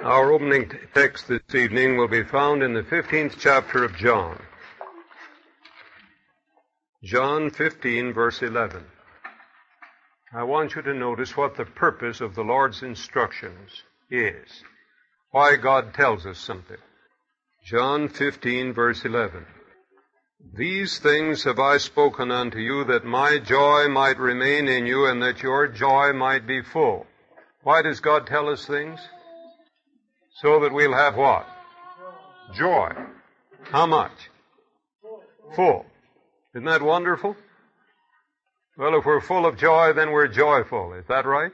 Our opening text this evening will be found in the 15th chapter of John. John 15, verse 11. I want you to notice what the purpose of the Lord's instructions is. Why God tells us something. John 15, verse 11. These things have I spoken unto you that my joy might remain in you and that your joy might be full. Why does God tell us things? So that we'll have what? Joy. How much? Full. Isn't that wonderful? Well, if we're full of joy, then we're joyful. Is that right?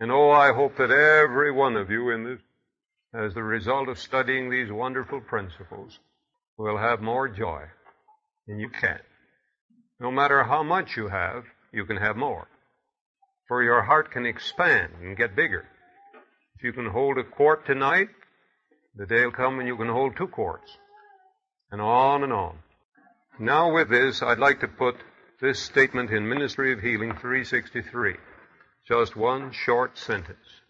And oh, I hope that every one of you in this, as the result of studying these wonderful principles, will have more joy than you can. No matter how much you have, you can have more. For your heart can expand and get bigger. You can hold a quart tonight, the day will come when you can hold two quarts. And on and on. Now with this, I'd like to put this statement in Ministry of Healing 363. Just one short sentence.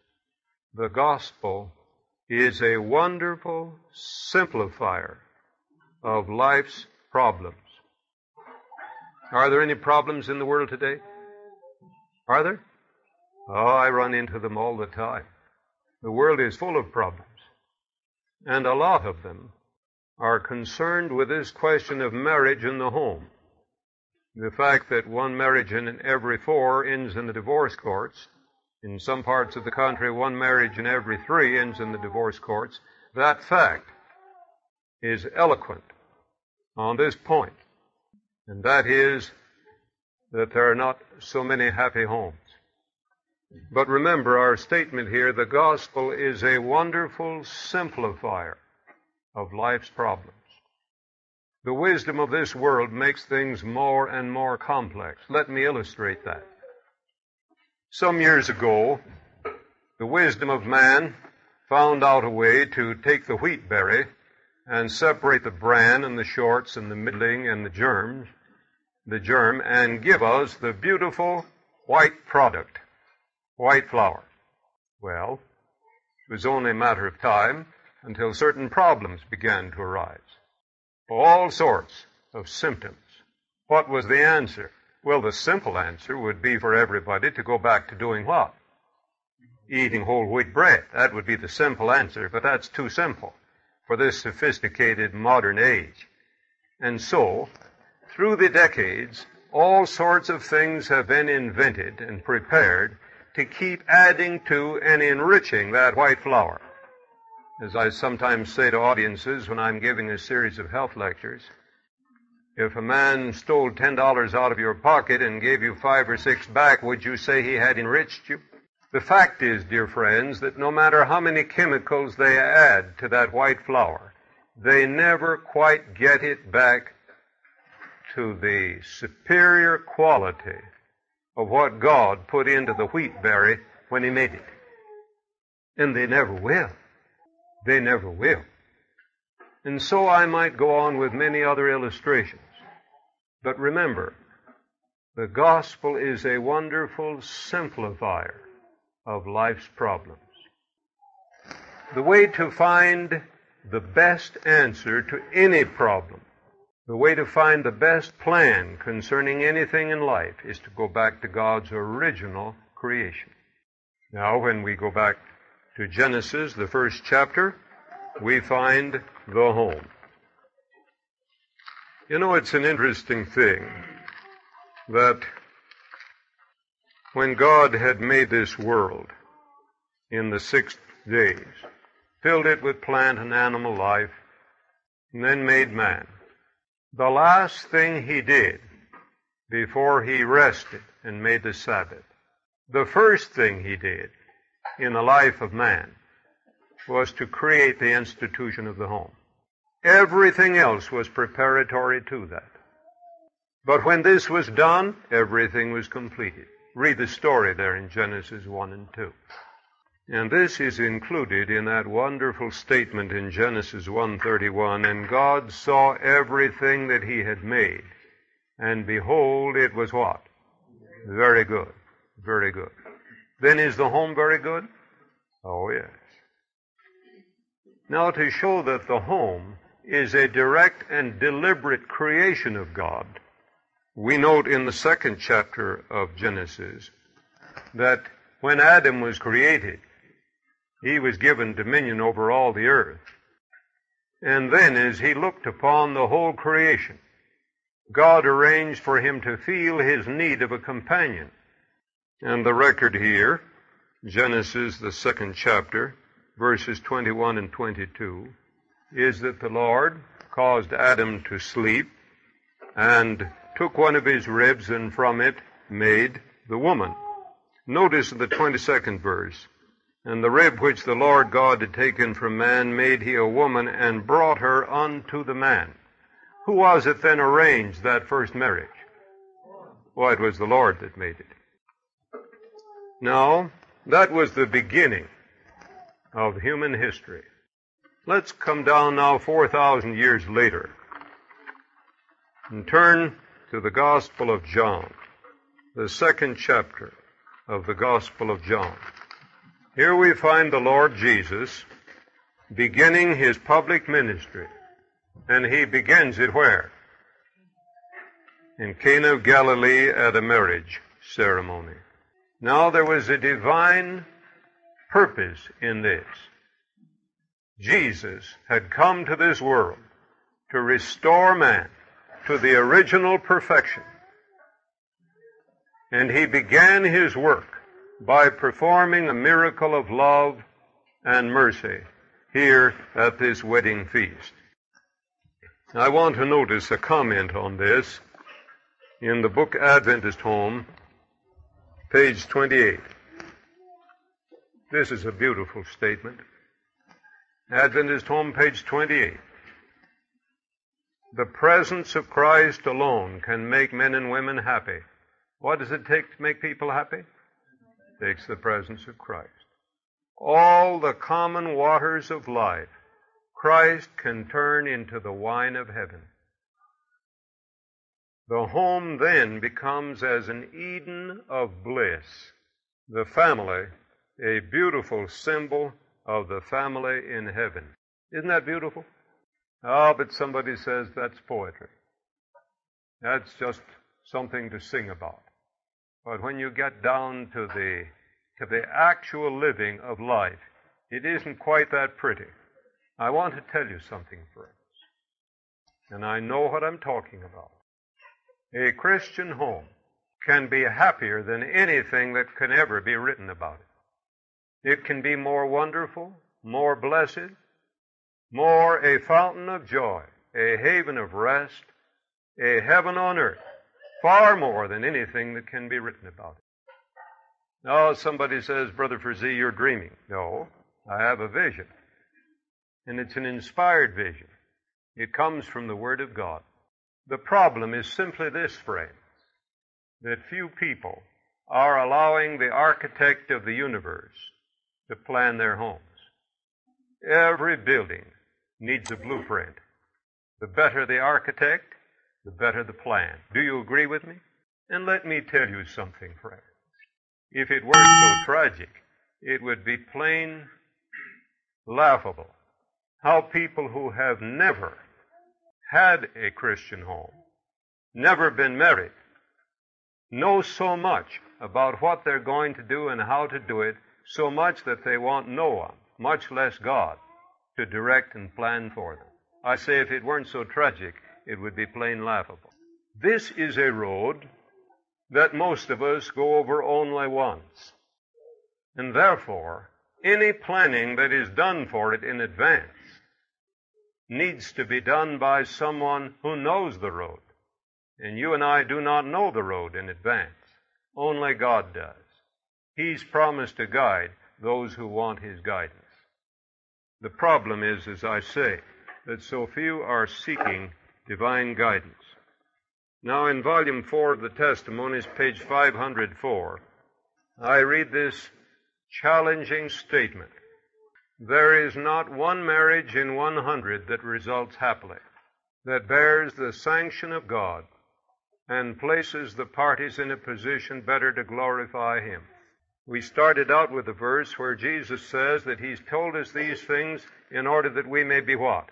The gospel is a wonderful simplifier of life's problems. Are there any problems in the world today? Are there? Oh, I run into them all the time. The world is full of problems. And a lot of them are concerned with this question of marriage in the home. The fact that one marriage in every four ends in the divorce courts. In some parts of the country, one marriage in every three ends in the divorce courts. That fact is eloquent on this point, and that is that there are not so many happy homes. But remember our statement here, the gospel is a wonderful simplifier of life's problems. The wisdom of this world makes things more and more complex. Let me illustrate that. Some years ago, the wisdom of man found out a way to take the wheat berry and separate the bran and the shorts and the middling and the germs, the germ, and give us the beautiful white product, white flour. Well, it was only a matter of time until certain problems began to arise. All sorts of symptoms. What was the answer? Well, the simple answer would be for everybody to go back to doing what? Eating whole wheat bread. That would be the simple answer, but that's too simple for this sophisticated modern age. And so, through the decades, all sorts of things have been invented and prepared to keep adding to and enriching that white flour. As I sometimes say to audiences when I'm giving a series of health lectures, if a man stole $10 out of your pocket and gave you five or six back, would you say he had enriched you? The fact is, dear friends, that no matter how many chemicals they add to that white flour, they never quite get it back to the superior quality of what God put into the wheat berry when He made it. And they never will. They never will. And so I might go on with many other illustrations. But remember, the gospel is a wonderful simplifier of life's problems. The way to find the best answer to any problem, the way to find the best plan concerning anything in life is to go back to God's original creation. Now, when we go back to Genesis, the first chapter, we find the home. You know, it's an interesting thing that when God had made this world in the six days, filled it with plant and animal life, and then made man, the last thing he did before he rested and made the Sabbath, the first thing he did in the life of man was to create the institution of the home. Everything else was preparatory to that. But when this was done, everything was completed. Read the story there in Genesis 1 and 2. And this is included in that wonderful statement in Genesis 1:31, and God saw everything that he had made, and behold it was what? Very good. Very good. Then is the home very good? Oh yes. Now, to show that the home is a direct and deliberate creation of God, we note in the second chapter of Genesis that when Adam was created, he was given dominion over all the earth. And then as he looked upon the whole creation, God arranged for him to feel his need of a companion. And the record here, Genesis, the second chapter, verses 21 and 22, is that the Lord caused Adam to sleep and took one of his ribs and from it made the woman. Notice the 22nd verse. And the rib which the Lord God had taken from man made he a woman and brought her unto the man. Who was it then arranged that first marriage? Why, it was the Lord that made it. Now, that was the beginning of human history. Let's come down now 4,000 years later and turn to the Gospel of John, the second chapter of the Gospel of John. Here we find the Lord Jesus beginning his public ministry. And he begins it where? In Cana of Galilee at a marriage ceremony. Now there was a divine purpose in this. Jesus had come to this world to restore man to the original perfection. And he began his work by performing a miracle of love and mercy here at this wedding feast. I want to notice a comment on this in the book Adventist Home, page 28. This is a beautiful statement. Adventist Home, page 28. The presence of Christ alone can make men and women happy. What does it take to make people happy? It takes the presence of Christ. All the common waters of life, Christ can turn into the wine of heaven. The home then becomes as an Eden of bliss. The family, a beautiful symbol of the family in heaven. Isn't that beautiful? Oh, but somebody says that's poetry. That's just something to sing about. But when you get down to the, to the actual living of life, it isn't quite that pretty. I want to tell you something, friends. And I know what I'm talking about. A Christian home can be happier than anything that can ever be written about it. It can be more wonderful, more blessed, more a fountain of joy, a haven of rest, a heaven on earth, far more than anything that can be written about it. Now, somebody says, Brother Frazee, you're dreaming. No, I have a vision. And it's an inspired vision. It comes from the Word of God. The problem is simply this, friends, that few people are allowing the architect of the universe to plan their homes. Every building needs a blueprint. The better the architect, the better the plan. Do you agree with me? And let me tell you something, friends. If it weren't so tragic, it would be plain laughable how people who have never had a Christian home, never been married, know so much about what they're going to do and how to do it, so much that they want no one, much less God, to direct and plan for them. I say if it weren't so tragic, it would be plain laughable. This is a road that most of us go over only once. And therefore, any planning that is done for it in advance needs to be done by someone who knows the road. And you and I do not know the road in advance. Only God does. He's promised to guide those who want His guidance. The problem is, as I say, that so few are seeking divine guidance. Now, in volume 4 of the Testimonies, page 504, I read this challenging statement. There is not one marriage in 100 that results happily, that bears the sanction of God and places the parties in a position better to glorify Him. We started out with a verse where Jesus says that He's told us these things in order that we may be what?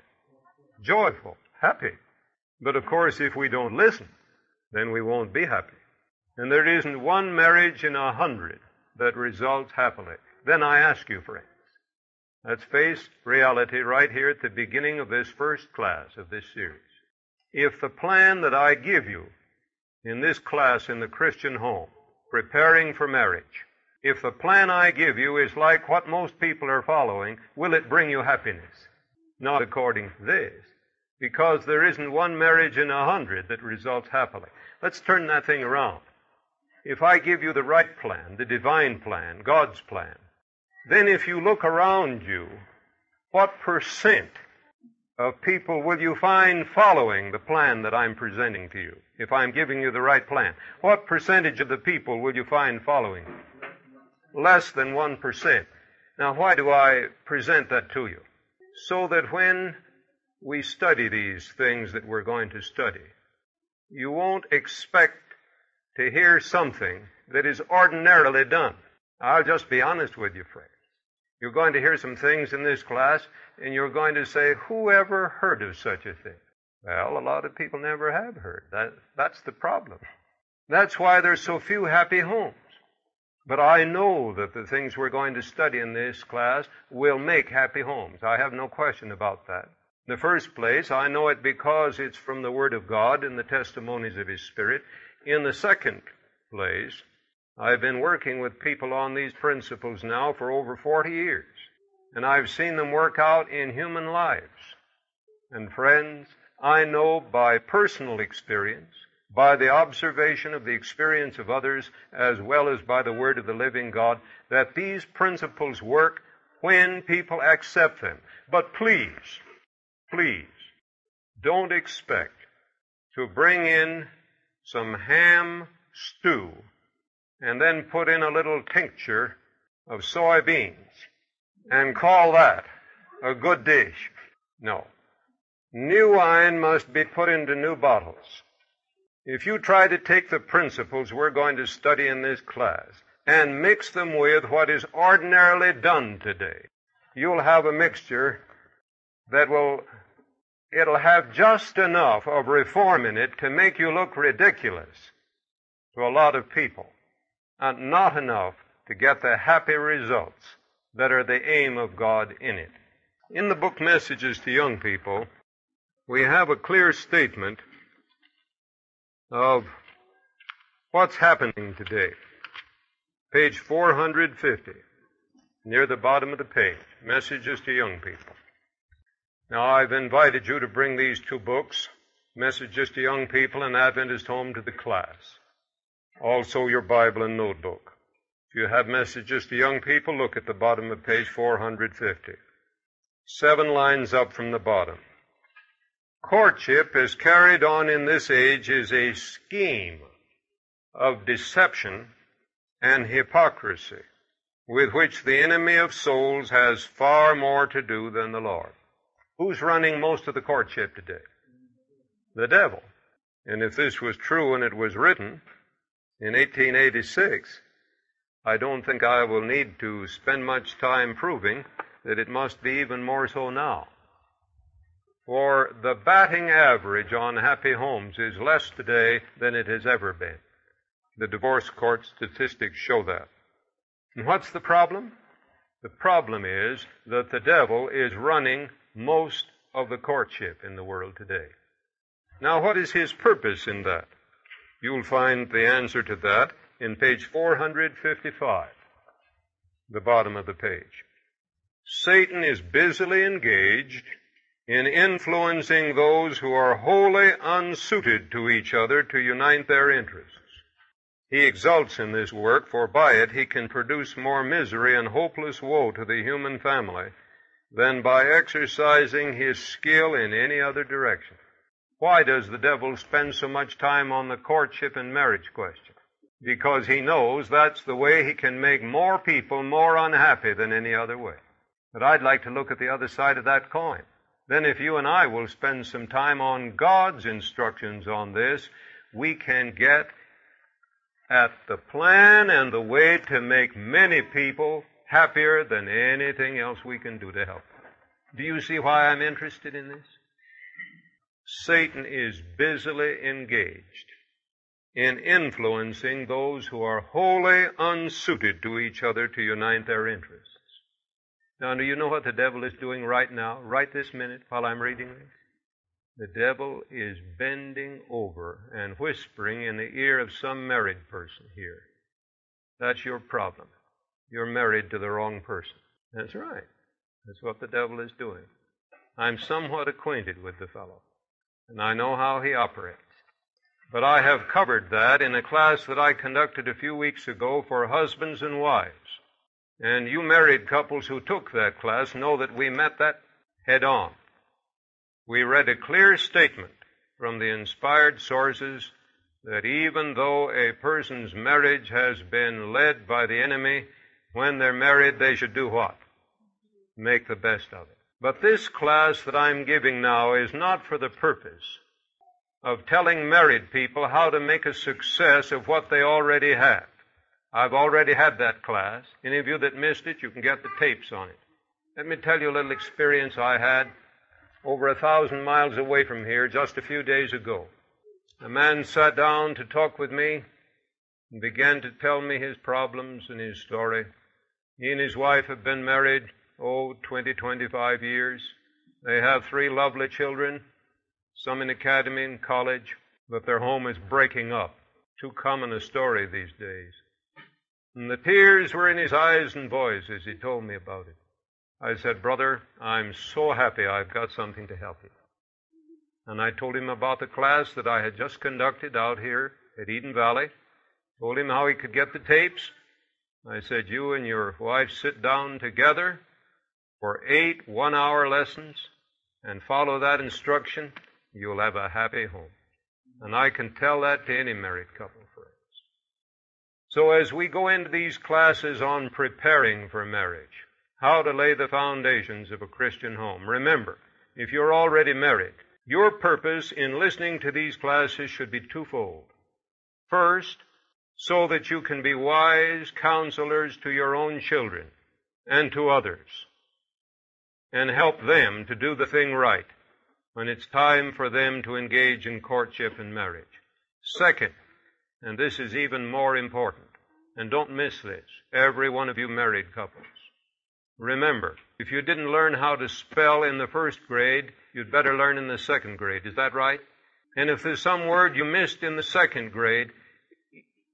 Joyful, happy. But of course, if we don't listen, then we won't be happy. And there isn't one marriage in a hundred that results happily. Then I ask you, friends, let's face reality right here at the beginning of this first class of this series. If the plan that I give you in this class in the Christian home, preparing for marriage, if the plan I give you is like what most people are following, will it bring you happiness? Not according to this. Because there isn't one marriage in a hundred that results happily. Let's turn that thing around. If I give you the right plan, the divine plan, God's plan, then if you look around you, what percent of people will you find following the plan that I'm presenting to you? If I'm giving you the right plan, what percentage of the people will you find following? less than 1%. Now, why do I present that to you? So that when we study these things that we're going to study, you won't expect to hear something that is ordinarily done. I'll just be honest with you, friends. You're going to hear some things in this class, and you're going to say, Whoever heard of such a thing? Well, a lot of people never have heard. That, that's the problem. That's why there's so few happy homes. But I know that the things we're going to study in this class will make happy homes. I have no question about that. In the first place, I know it because it's from the Word of God and the testimonies of His Spirit. In the second place, I've been working with people on these principles now for over 40 years. And I've seen them work out in human lives. And friends, I know by personal experience by the observation of the experience of others as well as by the word of the living God that these principles work when people accept them. But please, please, don't expect to bring in some ham stew and then put in a little tincture of soybeans and call that a good dish. No. New wine must be put into new bottles. If you try to take the principles we're going to study in this class and mix them with what is ordinarily done today, you'll have a mixture that will, it'll have just enough of reform in it to make you look ridiculous to a lot of people, and not enough to get the happy results that are the aim of God in it. In the book Messages to Young People, we have a clear statement of what's happening today. Page 450, near the bottom of the page, Messages to Young People. Now, I've invited you to bring these two books, Messages to Young People and Adventist Home, to the class. Also, your Bible and notebook. If you have messages to young people, look at the bottom of page 450. Seven lines up from the bottom. Courtship as carried on in this age is a scheme of deception and hypocrisy with which the enemy of souls has far more to do than the Lord. Who's running most of the courtship today? The devil. And if this was true when it was written in 1886, I don't think I will need to spend much time proving that it must be even more so now. For the batting average on happy homes is less today than it has ever been. The divorce court statistics show that. And what's the problem? The problem is that the devil is running most of the courtship in the world today. Now, what is his purpose in that? You'll find the answer to that in page 455, the bottom of the page. Satan is busily engaged in influencing those who are wholly unsuited to each other to unite their interests. He exults in this work, for by it he can produce more misery and hopeless woe to the human family than by exercising his skill in any other direction. Why does the devil spend so much time on the courtship and marriage question? Because he knows that's the way he can make more people more unhappy than any other way. But I'd like to look at the other side of that coin then if you and I will spend some time on God's instructions on this, we can get at the plan and the way to make many people happier than anything else we can do to help. Do you see why I'm interested in this? Satan is busily engaged in influencing those who are wholly unsuited to each other to unite their interests. Now, do you know what the devil is doing right now, right this minute, while I'm reading this? The devil is bending over and whispering in the ear of some married person here. That's your problem. You're married to the wrong person. That's right. That's what the devil is doing. I'm somewhat acquainted with the fellow, and I know how he operates. But I have covered that in a class that I conducted a few weeks ago for husbands and wives. And you married couples who took that class know that we met that head on we read a clear statement from the inspired sources that even though a person's marriage has been led by the enemy, when they're married, they should do what? Make the best of it. But this class that I'm giving now is not for the purpose of telling married people how to make a success of what they already have. I've already had that class. Any of you that missed it, you can get the tapes on it. Let me tell you a little experience I had over a thousand miles away from here just a few days ago. A man sat down to talk with me and began to tell me his problems and his story. He and his wife have been married, oh, 20, 25 years. They have three lovely children, some in academy and college, but their home is breaking up. Too common a story these days. And the tears were in his eyes and voice as he told me about it. I said, Brother, I'm so happy I've got something to help you. And I told him about the class that I had just conducted out here at Eden Valley. Told him how he could get the tapes. I said, You and your wife sit down together for eight one hour lessons and follow that instruction. You'll have a happy home. And I can tell that to any married couple, friends. So as we go into these classes on preparing for marriage, how to lay the foundations of a Christian home. Remember, if you're already married, your purpose in listening to these classes should be twofold. First, so that you can be wise counselors to your own children and to others and help them to do the thing right when it's time for them to engage in courtship and marriage. Second, and this is even more important, and don't miss this, every one of you married couples, Remember, if you didn't learn how to spell in the first grade, you'd better learn in the second grade. Is that right? And if there's some word you missed in the second grade,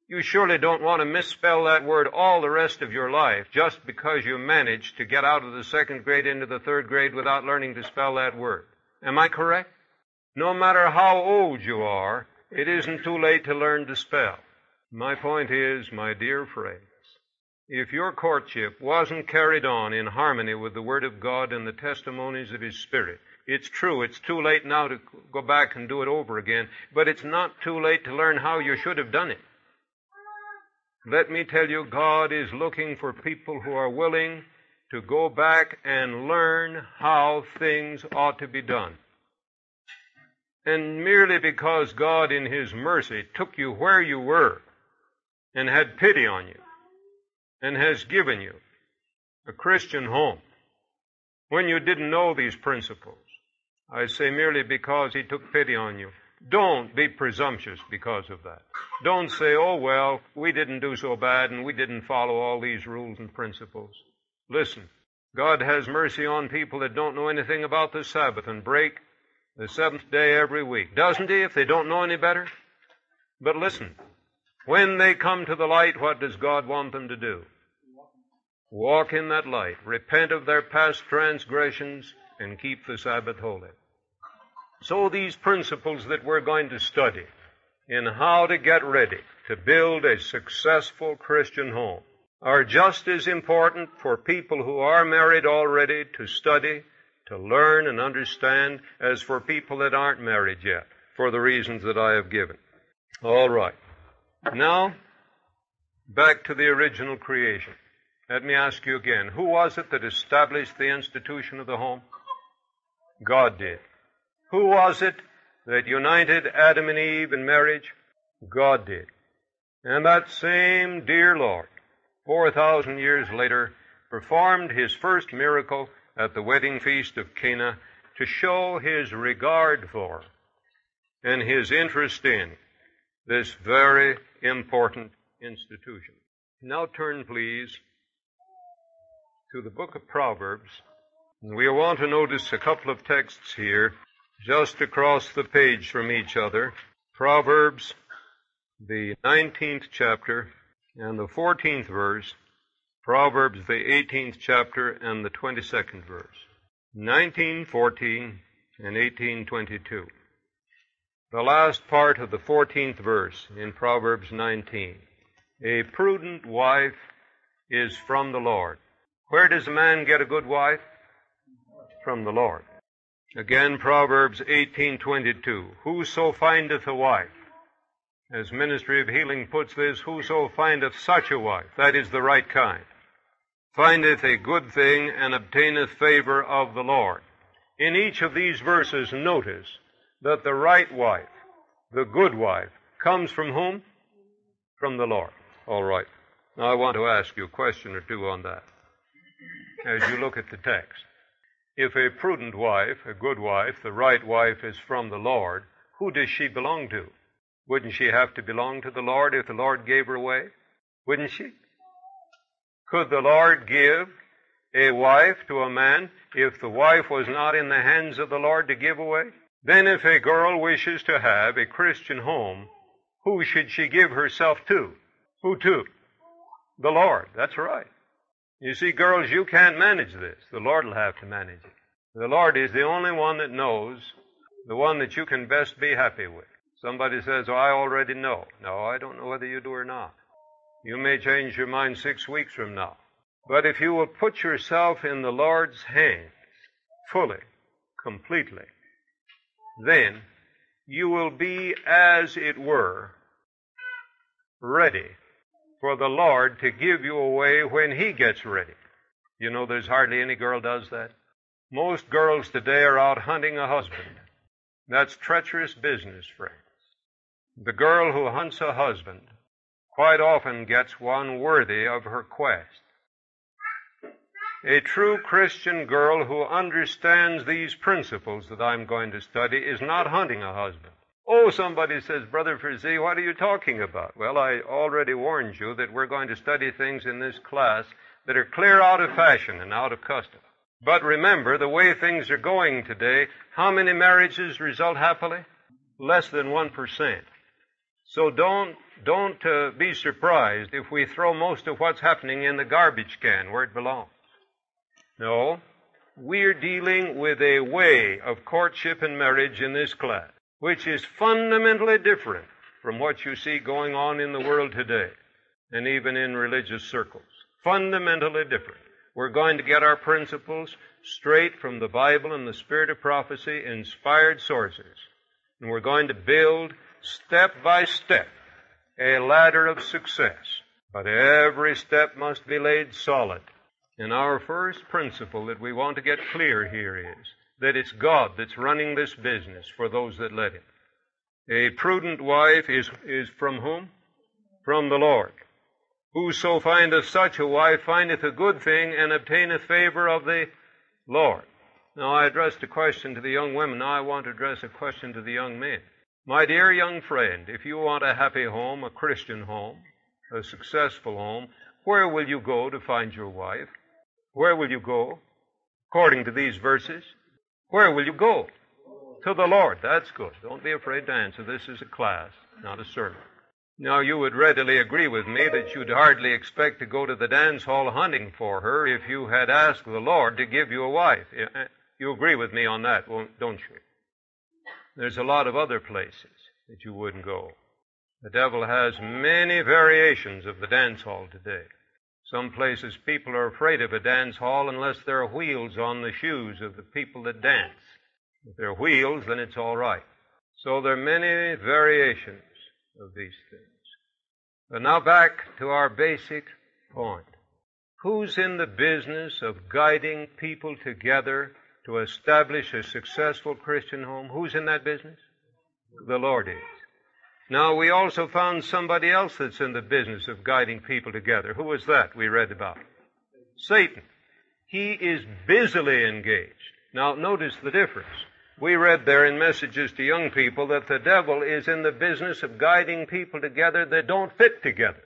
you surely don't want to misspell that word all the rest of your life just because you managed to get out of the second grade into the third grade without learning to spell that word. Am I correct? No matter how old you are, it isn't too late to learn to spell. My point is, my dear friends, if your courtship wasn't carried on in harmony with the Word of God and the testimonies of His Spirit, it's true, it's too late now to go back and do it over again, but it's not too late to learn how you should have done it. Let me tell you, God is looking for people who are willing to go back and learn how things ought to be done. And merely because God in His mercy took you where you were and had pity on you, and has given you a Christian home when you didn't know these principles. I say merely because he took pity on you. Don't be presumptuous because of that. Don't say, oh well, we didn't do so bad and we didn't follow all these rules and principles. Listen, God has mercy on people that don't know anything about the Sabbath and break the seventh day every week. Doesn't he if they don't know any better? But listen, when they come to the light, what does God want them to do? Walk in that light, repent of their past transgressions, and keep the Sabbath holy. So these principles that we're going to study in how to get ready to build a successful Christian home are just as important for people who are married already to study, to learn and understand as for people that aren't married yet, for the reasons that I have given. All right. Now, back to the original creation. Let me ask you again. Who was it that established the institution of the home? God did. Who was it that united Adam and Eve in marriage? God did. And that same dear Lord, 4,000 years later, performed his first miracle at the wedding feast of Cana to show his regard for and his interest in this very important institution. Now turn, please, to the book of Proverbs. We want to notice a couple of texts here, just across the page from each other. Proverbs, the 19th chapter and the 14th verse. Proverbs, the 18th chapter and the 22nd verse. 1914 and 1822. The last part of the 14th verse in Proverbs 19. A prudent wife is from the Lord. Where does a man get a good wife? From the Lord. Again, Proverbs 18:22. Whoso findeth a wife, as Ministry of Healing puts this, whoso findeth such a wife, that is the right kind, findeth a good thing and obtaineth favor of the Lord. In each of these verses, notice that the right wife, the good wife, comes from whom? From the Lord. All right. Now I want to ask you a question or two on that as you look at the text. If a prudent wife, a good wife, the right wife is from the Lord, who does she belong to? Wouldn't she have to belong to the Lord if the Lord gave her away? Wouldn't she? Could the Lord give a wife to a man if the wife was not in the hands of the Lord to give away? Then if a girl wishes to have a Christian home, who should she give herself to? Who to? The Lord. That's right. You see, girls, you can't manage this. The Lord will have to manage it. The Lord is the only one that knows, the one that you can best be happy with. Somebody says, oh, I already know. No, I don't know whether you do or not. You may change your mind six weeks from now. But if you will put yourself in the Lord's hands fully, completely, then you will be, as it were, ready for the Lord to give you away when He gets ready. You know, there's hardly any girl does that. Most girls today are out hunting a husband. That's treacherous business, friends. The girl who hunts a husband quite often gets one worthy of her quest. A true Christian girl who understands these principles that I'm going to study is not hunting a husband. Oh, somebody says, Brother Frazee, what are you talking about? Well, I already warned you that we're going to study things in this class that are clear out of fashion and out of custom. But remember, the way things are going today, how many marriages result happily? Less than 1%. So don't, don't uh, be surprised if we throw most of what's happening in the garbage can where it belongs. No, we're dealing with a way of courtship and marriage in this class which is fundamentally different from what you see going on in the world today and even in religious circles. Fundamentally different. We're going to get our principles straight from the Bible and the Spirit of prophecy, inspired sources. And we're going to build step by step a ladder of success. But every step must be laid solid. And our first principle that we want to get clear here is that it's God that's running this business for those that let Him. A prudent wife is, is from whom? From the Lord. Whoso findeth such a wife findeth a good thing and obtaineth favor of the Lord. Now I addressed a question to the young women. Now I want to address a question to the young men. My dear young friend, if you want a happy home, a Christian home, a successful home, where will you go to find your wife? Where will you go? According to these verses, where will you go? To the Lord. That's good. Don't be afraid to answer. This is a class, not a sermon. Now, you would readily agree with me that you'd hardly expect to go to the dance hall hunting for her if you had asked the Lord to give you a wife. Eh, you agree with me on that, don't you? There's a lot of other places that you wouldn't go. The devil has many variations of the dance hall today. Some places people are afraid of a dance hall unless there are wheels on the shoes of the people that dance. If there are wheels, then it's all right. So there are many variations of these things. But now back to our basic point. Who's in the business of guiding people together to establish a successful Christian home? Who's in that business? The Lord is. Now, we also found somebody else that's in the business of guiding people together. Who was that we read about? Satan. He is busily engaged. Now, notice the difference. We read there in messages to young people that the devil is in the business of guiding people together that don't fit together.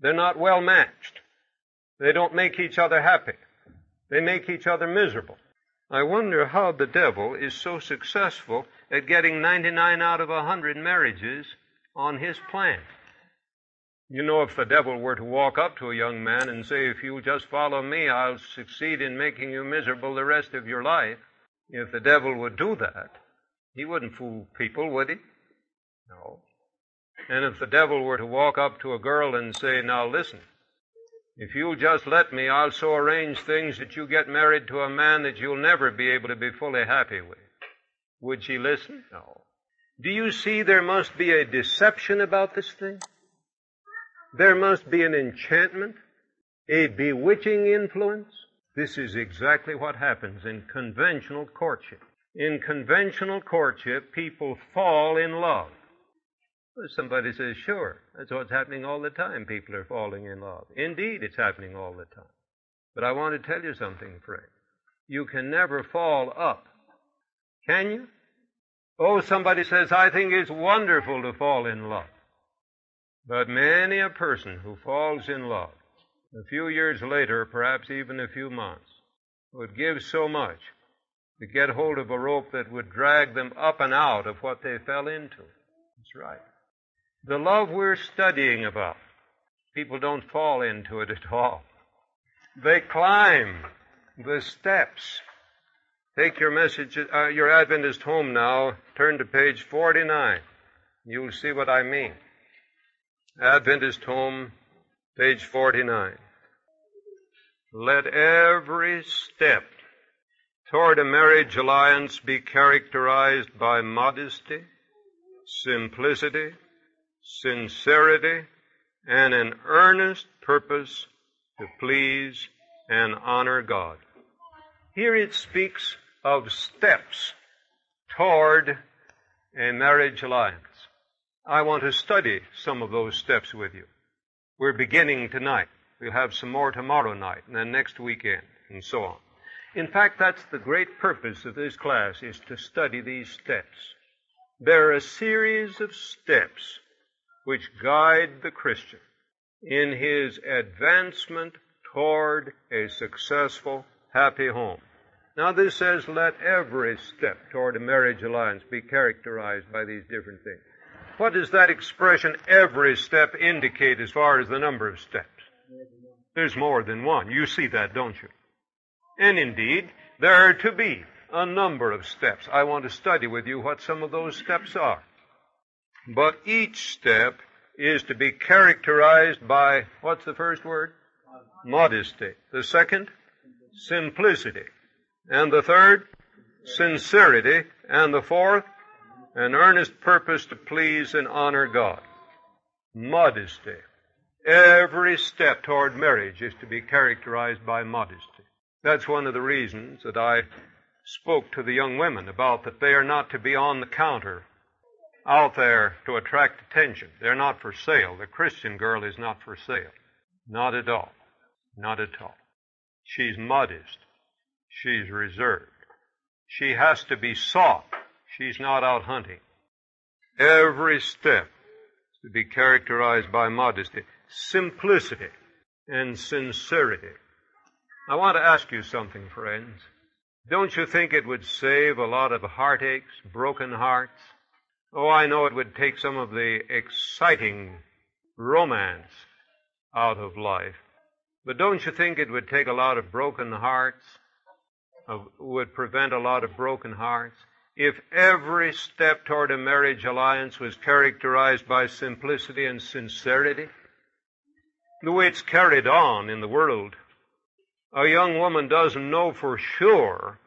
They're not well matched. They don't make each other happy. They make each other miserable. I wonder how the devil is so successful at getting 99 out of 100 marriages on his plan. You know, if the devil were to walk up to a young man and say, if you'll just follow me, I'll succeed in making you miserable the rest of your life, if the devil would do that, he wouldn't fool people, would he? No. And if the devil were to walk up to a girl and say, now listen, if you'll just let me, I'll so arrange things that you get married to a man that you'll never be able to be fully happy with. Would she listen? No. Do you see there must be a deception about this thing? There must be an enchantment, a bewitching influence. This is exactly what happens in conventional courtship. In conventional courtship, people fall in love. Somebody says, sure, that's what's happening all the time. People are falling in love. Indeed, it's happening all the time. But I want to tell you something, friend. You can never fall up. Can you? Oh, somebody says, I think it's wonderful to fall in love. But many a person who falls in love a few years later, perhaps even a few months, would give so much to get hold of a rope that would drag them up and out of what they fell into. That's right. The love we're studying about, people don't fall into it at all. They climb the steps. Take your message, uh, your Adventist home now, turn to page 49. You'll see what I mean. Adventist home, Page 49. Let every step toward a marriage alliance be characterized by modesty, simplicity, sincerity, and an earnest purpose to please and honor God. Here it speaks of steps toward a marriage alliance. I want to study some of those steps with you. We're beginning tonight. We'll have some more tomorrow night and then next weekend and so on. In fact, that's the great purpose of this class is to study these steps. There are a series of steps which guide the Christian in his advancement toward a successful, happy home. Now this says, let every step toward a marriage alliance be characterized by these different things. What does that expression, every step, indicate as far as the number of steps? There's more than one. You see that, don't you? And indeed, there are to be a number of steps. I want to study with you what some of those steps are. But each step is to be characterized by, what's the first word? Modesty. The second? Simplicity. And the third? Sincerity. And the fourth? an earnest purpose to please and honor God. Modesty. Every step toward marriage is to be characterized by modesty. That's one of the reasons that I spoke to the young women about that they are not to be on the counter out there to attract attention. They're not for sale. The Christian girl is not for sale. Not at all. Not at all. She's modest. She's reserved. She has to be sought She's not out hunting. Every step is to be characterized by modesty, simplicity, and sincerity. I want to ask you something, friends. Don't you think it would save a lot of heartaches, broken hearts? Oh, I know it would take some of the exciting romance out of life. But don't you think it would take a lot of broken hearts, would prevent a lot of broken hearts? if every step toward a marriage alliance was characterized by simplicity and sincerity, the way it's carried on in the world, a young woman doesn't know for sure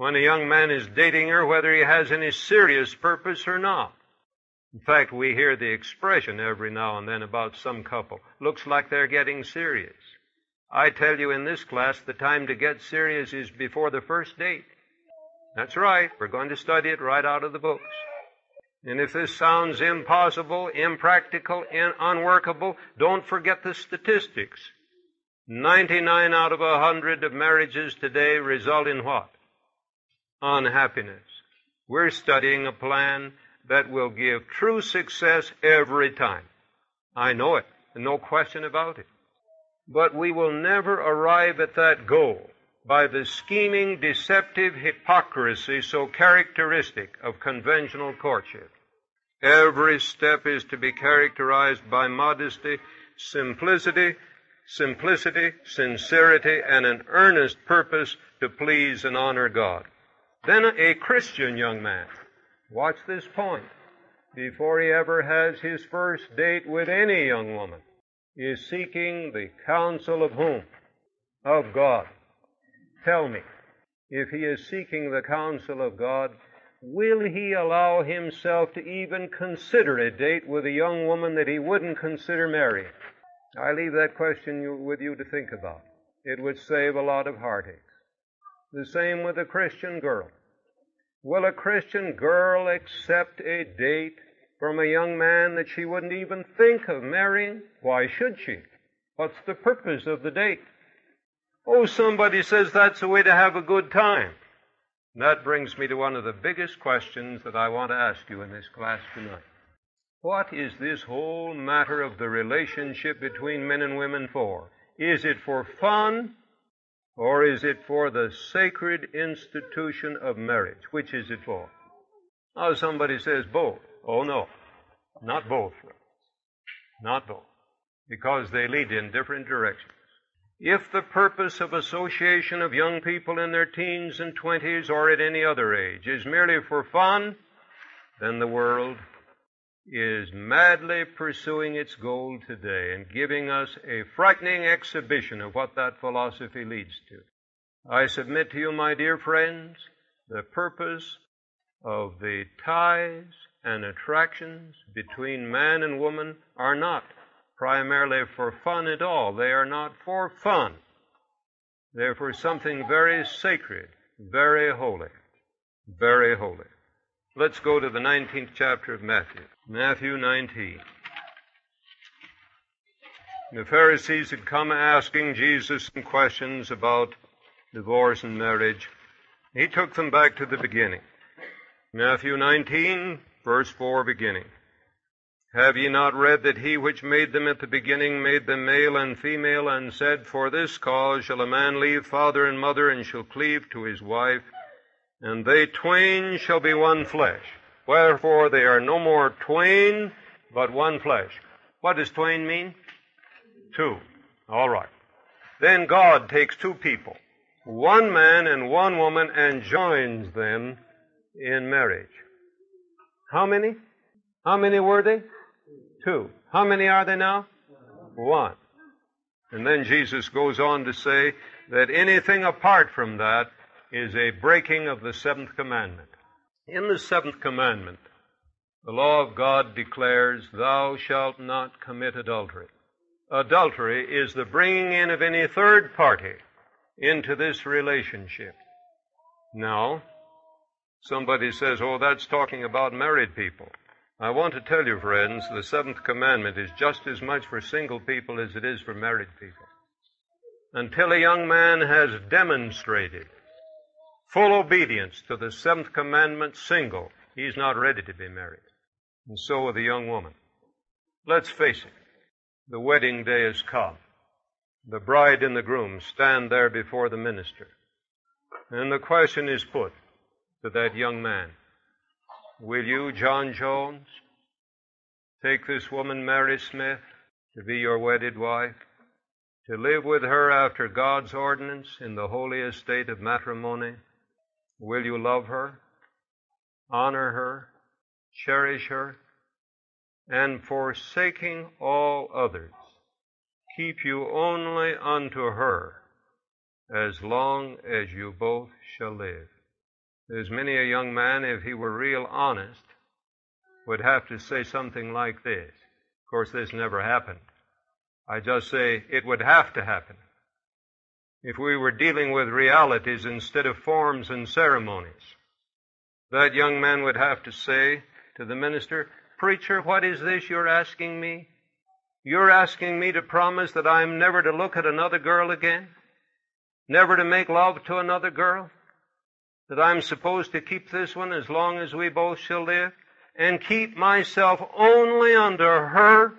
when a young man is dating her whether he has any serious purpose or not. In fact, we hear the expression every now and then about some couple. Looks like they're getting serious. I tell you in this class, the time to get serious is before the first date. That's right. We're going to study it right out of the books. And if this sounds impossible, impractical, and unworkable, don't forget the statistics. 99 out of 100 of marriages today result in what? Unhappiness. We're studying a plan that will give true success every time. I know it, no question about it. But we will never arrive at that goal by the scheming, deceptive hypocrisy so characteristic of conventional courtship. Every step is to be characterized by modesty, simplicity, simplicity, sincerity, and an earnest purpose to please and honor God. Then a Christian young man, watch this point, before he ever has his first date with any young woman, is seeking the counsel of whom? Of God. Tell me, if he is seeking the counsel of God, will he allow himself to even consider a date with a young woman that he wouldn't consider marrying? I leave that question with you to think about. It would save a lot of heartaches. The same with a Christian girl. Will a Christian girl accept a date from a young man that she wouldn't even think of marrying? Why should she? What's the purpose of the date? Oh, somebody says that's a way to have a good time. that brings me to one of the biggest questions that I want to ask you in this class tonight. What is this whole matter of the relationship between men and women for? Is it for fun or is it for the sacred institution of marriage? Which is it for? Now somebody says both. Oh no, not both. Not both. Because they lead in different directions. If the purpose of association of young people in their teens and twenties or at any other age is merely for fun, then the world is madly pursuing its goal today and giving us a frightening exhibition of what that philosophy leads to. I submit to you, my dear friends, the purpose of the ties and attractions between man and woman are not primarily for fun at all. They are not for fun. They're for something very sacred, very holy, very holy. Let's go to the 19th chapter of Matthew. Matthew 19. The Pharisees had come asking Jesus some questions about divorce and marriage. He took them back to the beginning. Matthew 19, verse 4 beginning. Have ye not read that he which made them at the beginning made them male and female, and said, For this cause shall a man leave father and mother, and shall cleave to his wife, and they twain shall be one flesh. Wherefore they are no more twain, but one flesh. What does twain mean? Two. All right. Then God takes two people, one man and one woman, and joins them in marriage. How many? How many were they? Two. How many are they now? One. And then Jesus goes on to say that anything apart from that is a breaking of the seventh commandment. In the seventh commandment, the law of God declares, Thou shalt not commit adultery. Adultery is the bringing in of any third party into this relationship. Now, somebody says, Oh, that's talking about married people. I want to tell you, friends, the seventh commandment is just as much for single people as it is for married people. Until a young man has demonstrated full obedience to the seventh commandment single, he's not ready to be married. And so with the young woman. Let's face it, the wedding day has come. The bride and the groom stand there before the minister. And the question is put to that young man. Will you, John Jones, take this woman, Mary Smith, to be your wedded wife, to live with her after God's ordinance in the holy estate of matrimony? Will you love her, honor her, cherish her, and forsaking all others, keep you only unto her as long as you both shall live? There's many a young man, if he were real honest, would have to say something like this. Of course, this never happened. I just say it would have to happen if we were dealing with realities instead of forms and ceremonies. That young man would have to say to the minister, Preacher, what is this you're asking me? You're asking me to promise that I'm never to look at another girl again? Never to make love to another girl? That I'm supposed to keep this one as long as we both shall live? And keep myself only under her?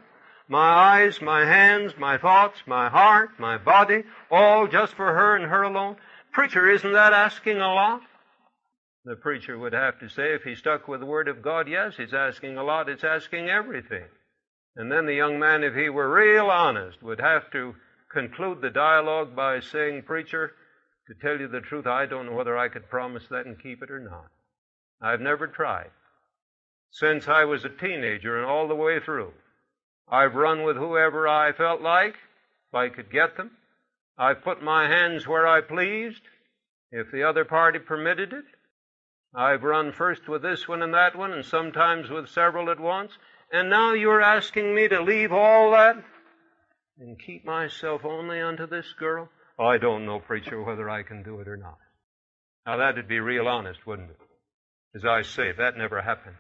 My eyes, my hands, my thoughts, my heart, my body, all just for her and her alone? Preacher, isn't that asking a lot? The preacher would have to say, if he stuck with the Word of God, yes, he's asking a lot, it's asking everything. And then the young man, if he were real honest, would have to conclude the dialogue by saying, Preacher, to tell you the truth, I don't know whether I could promise that and keep it or not. I've never tried. Since I was a teenager and all the way through, I've run with whoever I felt like, if I could get them. I've put my hands where I pleased, if the other party permitted it. I've run first with this one and that one, and sometimes with several at once, and now you're asking me to leave all that and keep myself only unto this girl? I don't know, preacher, whether I can do it or not. Now that'd be real honest, wouldn't it? As I say, that never happened.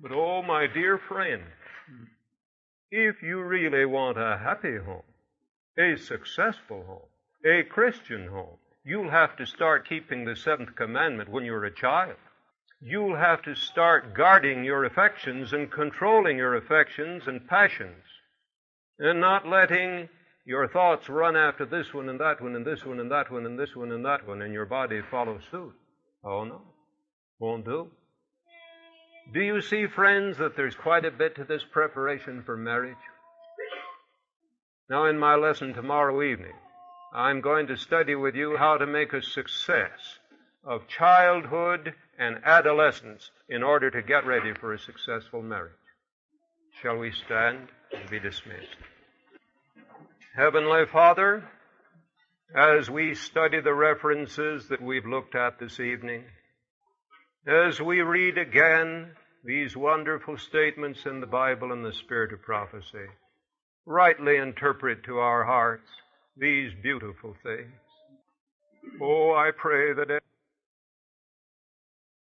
But oh, my dear friend, if you really want a happy home, a successful home, a Christian home, You'll have to start keeping the seventh commandment when you're a child. You'll have to start guarding your affections and controlling your affections and passions and not letting your thoughts run after this one and that one and this one and that one and this one and that one and your body follow suit. Oh no. Won't do. Do you see, friends, that there's quite a bit to this preparation for marriage? Now, in my lesson tomorrow evening, I'm going to study with you how to make a success of childhood and adolescence in order to get ready for a successful marriage. Shall we stand and be dismissed? Heavenly Father, as we study the references that we've looked at this evening, as we read again these wonderful statements in the Bible and the Spirit of prophecy, rightly interpret to our hearts these beautiful things. Oh, I pray that